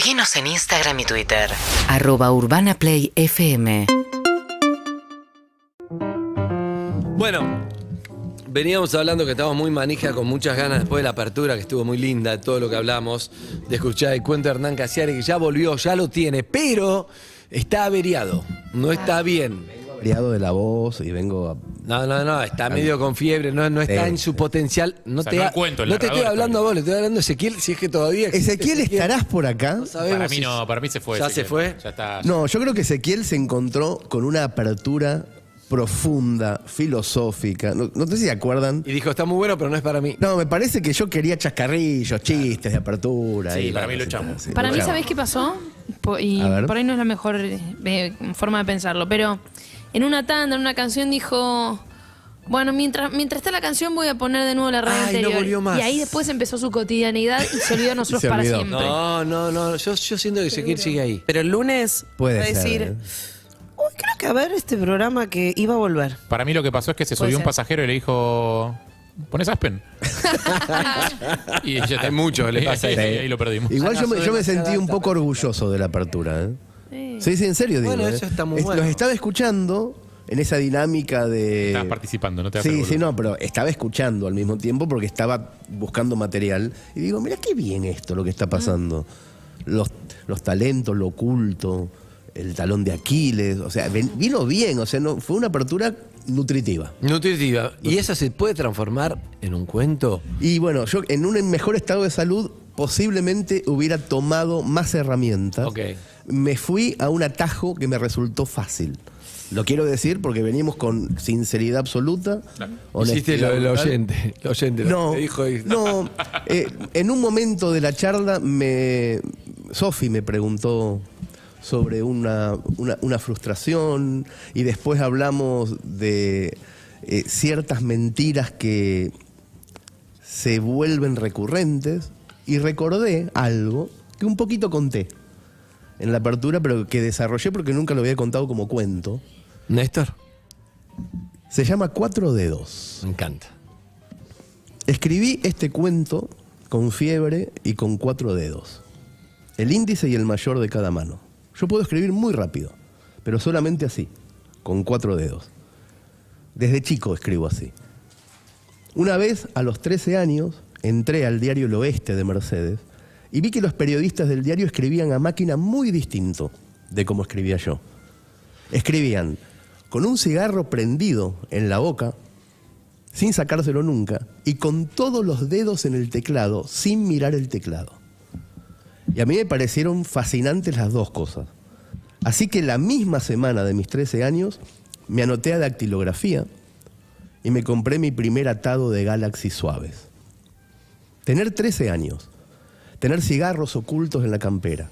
Seguinos en Instagram y Twitter. Arroba Urbana Play FM. Bueno, veníamos hablando que estábamos muy manija, con muchas ganas después de la apertura, que estuvo muy linda, de todo lo que hablamos, de escuchar el cuento de Hernán Casiari, que ya volvió, ya lo tiene, pero está averiado, no está bien. Criado de la voz y vengo a... No, no, no, está medio con fiebre, no, no está Sí. en su potencial. No te, el cuento, no te estoy hablando a vos, le estoy hablando a Ezequiel, si es que todavía. existe Ezequiel, ¿estarás por acá? No sabemos Para mí si- no, para mí se fue. ¿Ya Ezequiel. se fue? Ya está. No, yo creo que Ezequiel se encontró con una apertura profunda, filosófica. No, no sé si se acuerdan. Y dijo, está muy bueno, pero no es para mí. No, me parece que yo quería chascarrillos, chistes de apertura. Sí, y para mí lo echamos. Para Lo mí. ¿sabés qué pasó? Po- y por ahí no es la mejor eh, forma de pensarlo, pero en una tanda, en una canción dijo, bueno, mientras, mientras está la canción voy a poner de nuevo la radio Ay, no anterior. volvió más. Y ahí después empezó su cotidianidad y se olvidó de nosotros Se para olvidó. siempre. No, no, no, yo, yo siento que Ezequiel sigue ahí. Pero el lunes Puede va a ser, decir, ¿eh? uy, creo que a ver este programa que iba a volver. Para mí lo que pasó es que se subió un pasajero y le dijo. ¿Pones Aspen? y ya está. Hay muchos le pasa Y ahí, lo perdimos. Igual yo me, yo me sentí un poco orgulloso de la apertura. ¿eh? Sí, sí, en serio digo. Bueno, ¿eh? eso está muy Es- bueno. Los estaba escuchando en esa dinámica de... Estabas participando, no te hagas Sí, el sí, boludo. no, pero estaba escuchando al mismo tiempo porque estaba buscando material. Y digo, mira qué bien esto lo que está pasando. Los, los talentos, lo oculto, el talón de Aquiles. O sea, ven- vino bien, o sea, no, fue una apertura nutritiva. Nutritiva. ¿Y esa se puede transformar en un cuento? Y bueno, yo en un mejor estado de salud posiblemente hubiera tomado más herramientas. Ok. Me fui a un atajo que me resultó fácil. Lo quiero decir porque venimos con sinceridad absoluta. Hiciste lo del oyente. El oyente lo No, que dijo y- no. eh, en un momento de la charla, me, Sofi me preguntó sobre una, una- una frustración y después hablamos de eh, ciertas mentiras que se vuelven recurrentes y recordé algo que un poquito conté en la apertura, pero que desarrollé porque nunca lo había contado como cuento. Néstor, Se llama Cuatro Dedos. me encanta. Escribí este cuento con fiebre y con cuatro dedos. El índice y el mayor de cada mano. Yo puedo escribir muy rápido, pero solamente así, con cuatro dedos. Desde chico escribo así. Una vez, a los 13 años, entré al diario El Oeste de Mercedes y vi que los periodistas del diario escribían a máquina muy distinto de como escribía yo. Escribían con un cigarro prendido en la boca, sin sacárselo nunca, y con todos los dedos en el teclado, sin mirar el teclado. Y a mí me parecieron fascinantes las dos cosas. Así que la misma semana de mis 13 años, me anoté a dactilografía y me compré mi primer atado de Galaxy suaves. Tener 13 años, tener cigarros ocultos en la campera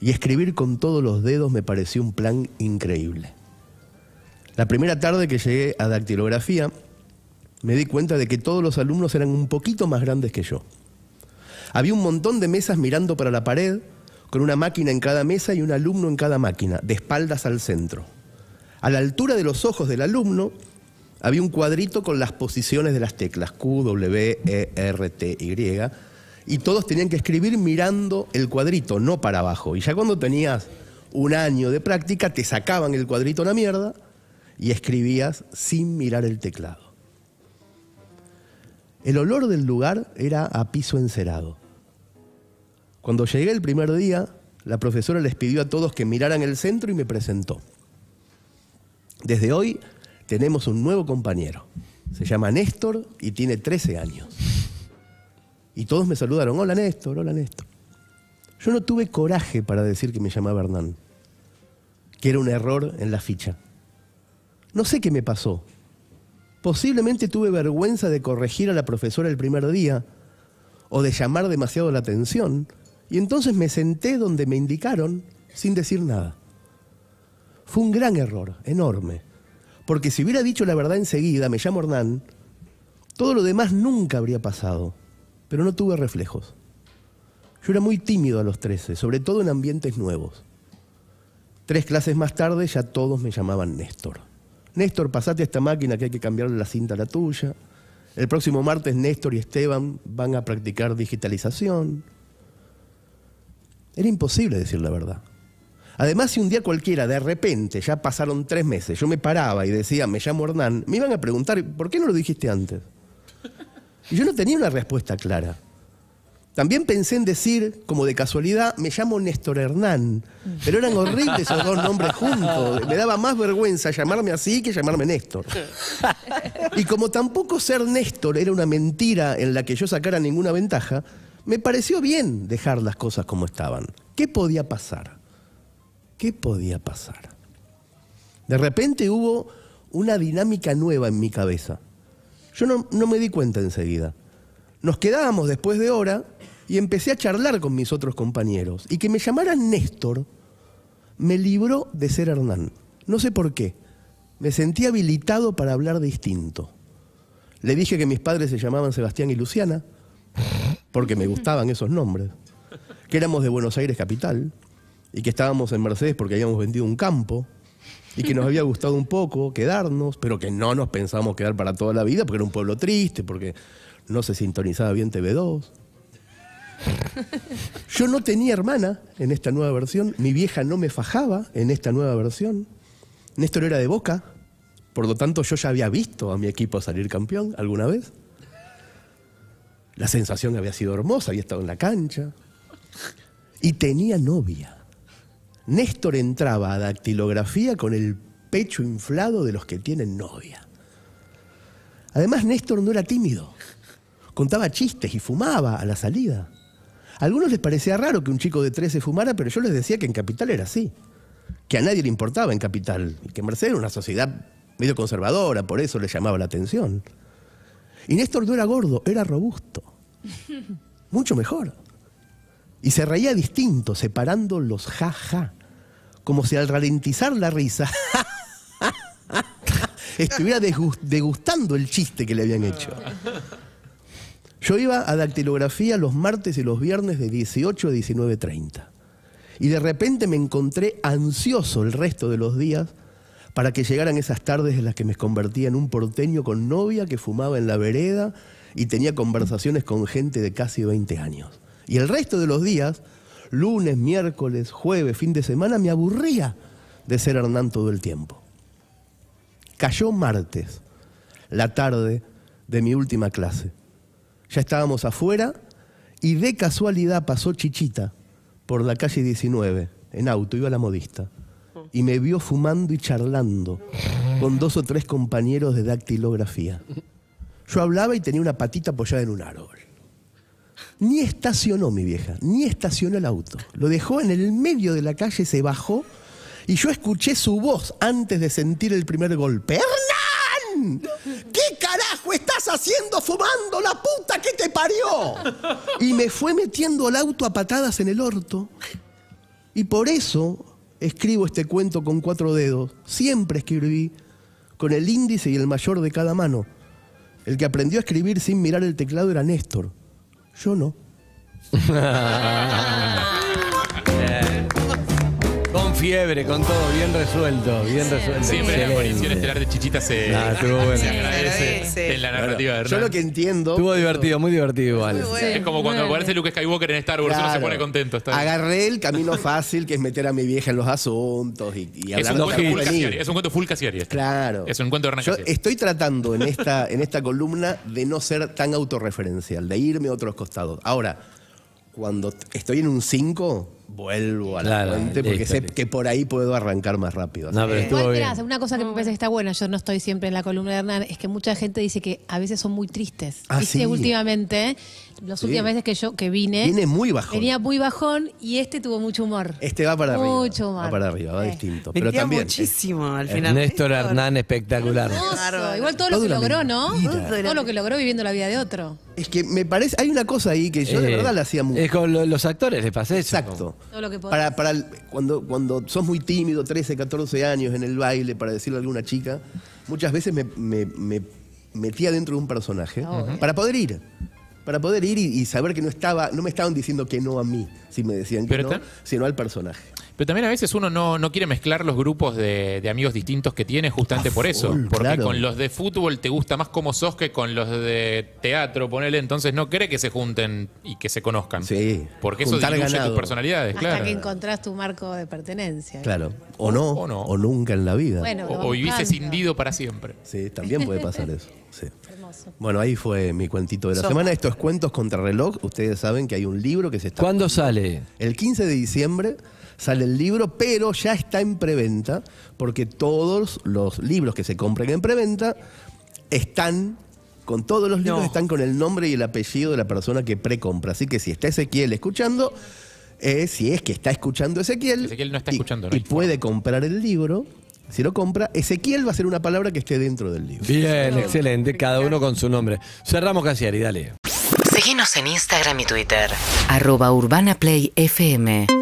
y escribir con todos los dedos me pareció un plan increíble. La primera tarde que llegué a dactilografía, me di cuenta de que todos los alumnos eran un poquito más grandes que yo. Había un montón de mesas mirando para la pared, con una máquina en cada mesa y un alumno en cada máquina, de espaldas al centro. A la altura de los ojos del alumno había un cuadrito con las posiciones de las teclas Q, W, E, R, T, Y, y todos tenían que escribir mirando el cuadrito, no para abajo. Y ya cuando tenías un año de práctica, te sacaban el cuadrito a la mierda y escribías sin mirar el teclado. El olor del lugar era a piso encerado. Cuando llegué el primer día, la profesora les pidió a todos que miraran el centro y me presentó. Desde hoy tenemos un nuevo compañero. Se llama Néstor y tiene 13 años. Y todos me saludaron, hola Néstor, hola Néstor. Yo no tuve coraje para decir que me llamaba Hernán, que era un error en la ficha. No sé qué me pasó. Posiblemente tuve vergüenza de corregir a la profesora el primer día o de llamar demasiado la atención y entonces me senté donde me indicaron sin decir nada. Fue un gran error, enorme, porque si hubiera dicho la verdad enseguida, me llamo Hernán, todo lo demás nunca habría pasado, pero no tuve reflejos. Yo era muy tímido a los 13, sobre todo en ambientes nuevos. Tres clases más tarde ya todos me llamaban Néstor. Néstor, pasate a esta máquina que hay que cambiarle la cinta a la tuya. El próximo martes Néstor y Esteban van a practicar digitalización. Era imposible decir la verdad. Además, si un día cualquiera, de repente, ya pasaron tres meses, yo me paraba y decía, me llamo Hernán, me iban a preguntar, ¿por qué no lo dijiste antes? Y yo no tenía una respuesta clara. También pensé en decir, como de casualidad, me llamo Néstor Hernán. Pero eran horribles esos dos nombres juntos. Me daba más vergüenza llamarme así que llamarme Néstor. Y como tampoco ser Néstor era una mentira en la que yo sacara ninguna ventaja, me pareció bien dejar las cosas como estaban. ¿Qué podía pasar? ¿Qué podía pasar? De repente hubo una dinámica nueva en mi cabeza. Yo no, me di cuenta enseguida. Nos quedábamos después de hora y empecé a charlar con mis otros compañeros. Y que me llamaran Néstor me libró de ser Hernán. No sé por qué. Me sentí habilitado para hablar distinto. Le dije que mis padres se llamaban Sebastián y Luciana, porque me gustaban esos nombres. Que éramos de Buenos Aires capital y que estábamos en Mercedes porque habíamos vendido un campo y que nos había gustado un poco quedarnos, pero que no nos pensábamos quedar para toda la vida porque era un pueblo triste, porque no se sintonizaba bien TV2. Yo no tenía hermana en esta nueva versión, mi vieja no me fajaba en esta nueva versión. Néstor era de Boca, por lo tanto yo ya había visto a mi equipo salir campeón alguna vez. La sensación había sido hermosa, había estado en la cancha. Y tenía novia. Néstor entraba a dactilografía con el pecho inflado de los que tienen novia. Además, Néstor no era tímido. Contaba chistes y fumaba a la salida. A algunos les parecía raro que un chico de 13 fumara, pero yo les decía que en Capital era así. Que a nadie le importaba en Capital. Y que Mercedes era una sociedad medio conservadora, por eso le llamaba la atención. Y Néstor no era gordo, era robusto. Mucho mejor. Y se reía distinto, separando los ja-ja. Como si al ralentizar la risa estuviera degustando el chiste que le habían hecho. Yo iba a dactilografía los martes y los viernes de 18 a 19.30. Y de repente me encontré ansioso el resto de los días para que llegaran esas tardes en las que me convertía en un porteño con novia que fumaba en la vereda y tenía conversaciones con gente de casi 20 años. Y el resto de los días, lunes, miércoles, jueves, fin de semana, me aburría de ser Hernán todo el tiempo. Cayó martes, la tarde de mi última clase. Ya estábamos afuera y de casualidad pasó Chichita por la calle 19, en auto, iba la modista, y me vio fumando y charlando con dos o tres compañeros de dactilografía. Yo hablaba y tenía una patita apoyada en un árbol. Ni estacionó mi vieja, ni estacionó el auto. Lo dejó en el medio de la calle, se bajó y yo escuché su voz antes de sentir el primer golpe. ¡Hernán! ¿Qué carajo estás haciendo fumando la puta que te parió? Y me fue metiendo al auto a patadas en el orto. Y por eso escribo este cuento con cuatro dedos. Siempre escribí con el índice y el mayor de cada mano. El que aprendió a escribir sin mirar el teclado era Néstor. Yo no. Con fiebre, con todo, bien resuelto, bien resuelto. Siempre la aparición estelar de Chichita se, Ah, estuvo bueno. se agradece agradece. en la narrativa de Hernán. Yo lo que entiendo. Estuvo divertido, muy divertido igual. Muy bueno. Es como cuando aparece Luke Skywalker en Star Wars, uno se Claro. pone contento. Está bien. Agarré el camino fácil que es meter a mi vieja en los asuntos y, y es, hablar un de cuento full. Casiari, es un cuento full Casiari este. Claro. Es un cuento de Hernán Yo Casiari. estoy tratando en esta, en esta columna de no ser tan autorreferencial, de irme a otros costados. Ahora, cuando t- estoy en un 5, vuelvo a la Claro, fuente porque listo, sé listo. que por ahí puedo arrancar más rápido. No, pero estuvo Igual, bien. mirá, una cosa que me parece que está buena, yo no estoy siempre en la columna de Hernán, es que mucha gente dice que a veces son muy tristes. Ah, Viste, sí. últimamente, las Sí. últimas veces que yo que vine, Viene muy bajón. venía muy bajón y este tuvo mucho humor. Este va para arriba. Mucho humor. Va para arriba, va Sí. distinto. Pero también. muchísimo al final. Néstor Hernán espectacular. Hermoso. Igual todo lo que logró, ¿no? Todo lo que logró viviendo la vida de otro. Es que me parece. Hay una cosa ahí que yo de Eh, verdad la hacía mucho. Es con lo- los actores, les pasa eso. Exacto. Todo lo que podés. Para, para el- cuando, cuando sos muy tímido, 13, 14 años en el baile, para decirle a alguna chica, muchas veces me, me- me metía dentro de un personaje para poder ir. Para poder ir y, y saber que no estaba, no me estaban diciendo que no a mí, si me decían que Pero no, sino al personaje. Pero también a veces uno no, no quiere mezclar los grupos de, de amigos distintos que tiene justamente por eso. full, Porque claro. con los de fútbol te gusta más como sos que con los de teatro, ponele. Entonces no cree que se junten y que se conozcan. Sí, Porque eso diluye ganado. tus personalidades, Hasta claro. que encontrás tu marco de pertenencia. Claro. O no, O no. o nunca en la vida. Bueno, O, o vivís escindido para siempre. Sí, también puede pasar eso. Sí. Hermoso. Bueno, ahí fue mi cuentito de la semana. Esto es Cuentos contra Reloj. Ustedes saben que hay un libro que se está... ¿Cuándo sale? El 15 de diciembre sale el libro, pero ya está en preventa, porque todos los libros que se compren en preventa están, con todos los libros No. están con el nombre y el apellido de la persona que precompra. Así que si está Ezequiel escuchando, eh, si es que está escuchando Ezequiel, Ezequiel no está y- escuchando, no y, puede comprar el libro, si lo compra, Ezequiel va a ser una palabra que esté dentro del libro. Bien, excelente. Cada uno con su nombre. Cerramos Casiari, dale. Seguinos en Instagram y Twitter. Arroba Urbana Play FM